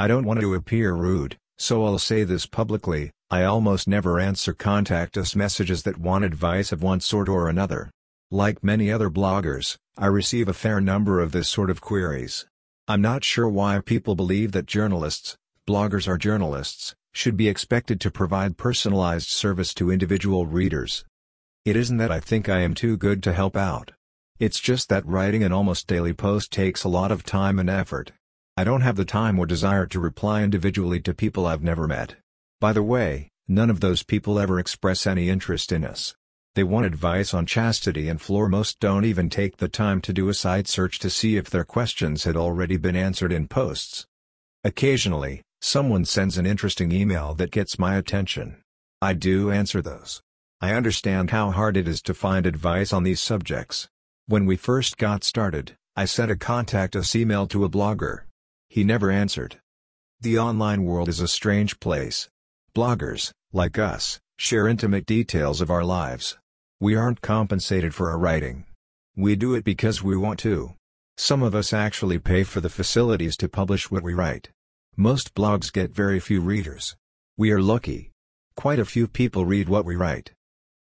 I don't want to appear rude, so I'll say this publicly, I almost never answer contact us messages that want advice of one sort or another. Like many other bloggers, I receive a fair number of this sort of queries. I'm not sure why people believe that journalists, bloggers are journalists, should be expected to provide personalized service to individual readers. It isn't that I think I am too good to help out. It's just that writing an almost daily post takes a lot of time and effort. I don't have the time or desire to reply individually to people I've never met. By the way, none of those people ever express any interest in us. They want advice on chastity and floor most don't even take the time to do a site search to see if their questions had already been answered in posts. Occasionally, someone sends an interesting email that gets my attention. I do answer those. I understand how hard it is to find advice on these subjects. When we first got started, I sent a contact us email to a blogger. He never answered. The online world is a strange place. Bloggers, like us, share intimate details of our lives. We aren't compensated for our writing. We do it because we want to. Some of us actually pay for the facilities to publish what we write. Most blogs get very few readers. We are lucky. Quite a few people read what we write.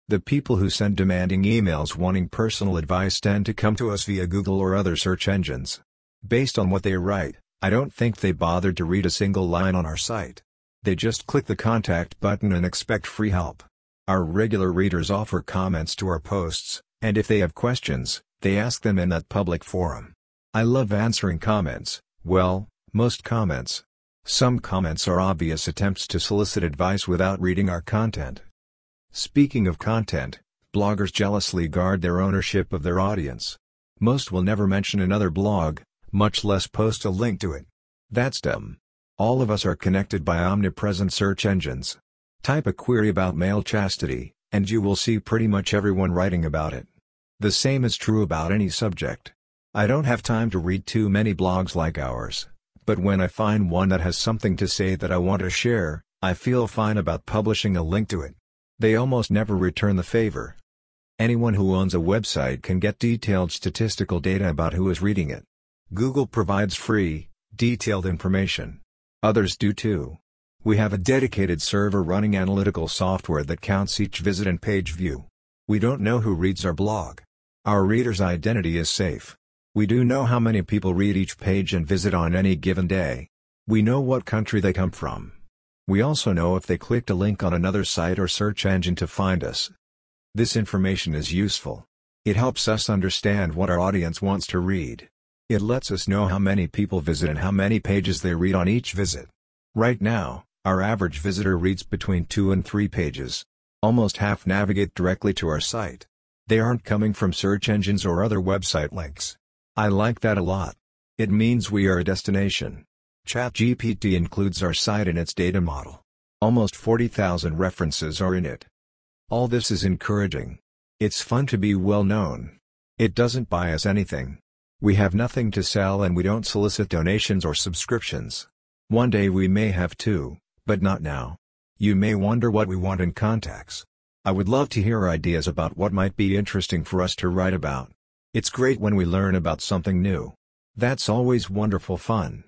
The people who send demanding emails wanting personal advice tend to come to us via Google or other search engines. Based on what they write, I don't think they bothered to read a single line on our site. They just click the contact button and expect free help. Our regular readers offer comments to our posts, and if they have questions, they ask them in that public forum. I love answering comments, well, most comments. Some comments are obvious attempts to solicit advice without reading our content. Speaking of content, bloggers jealously guard their ownership of their audience. Most will never mention another blog, much less post a link to it. That's dumb. All of us are connected by omnipresent search engines. Type a query about male chastity, and you will see pretty much everyone writing about it. The same is true about any subject. I don't have time to read too many blogs like ours, but when I find one that has something to say that I want to share, I feel fine about publishing a link to it. They almost never return the favor. Anyone who owns a website can get detailed statistical data about who is reading it. Google provides free, detailed information. Others do too. We have a dedicated server running analytical software that counts each visit and page view. We don't know who reads our blog. Our reader's identity is safe. We do know how many people read each page and visit on any given day. We know what country they come from. We also know if they clicked a link on another site or search engine to find us. This information is useful. It helps us understand what our audience wants to read. It lets us know how many people visit and how many pages they read on each visit. Right now, our average visitor reads between 2 and 3 pages. Almost half navigate directly to our site. They aren't coming from search engines or other website links. I like that a lot. It means we are a destination. ChatGPT includes our site in its data model. Almost 40,000 references are in it. All this is encouraging. It's fun to be well known. It doesn't buy us anything. We have nothing to sell and we don't solicit donations or subscriptions. One day we may have to, but not now. You may wonder what we want in contacts. I would love to hear ideas about what might be interesting for us to write about. It's great when we learn about something new. That's always wonderful fun.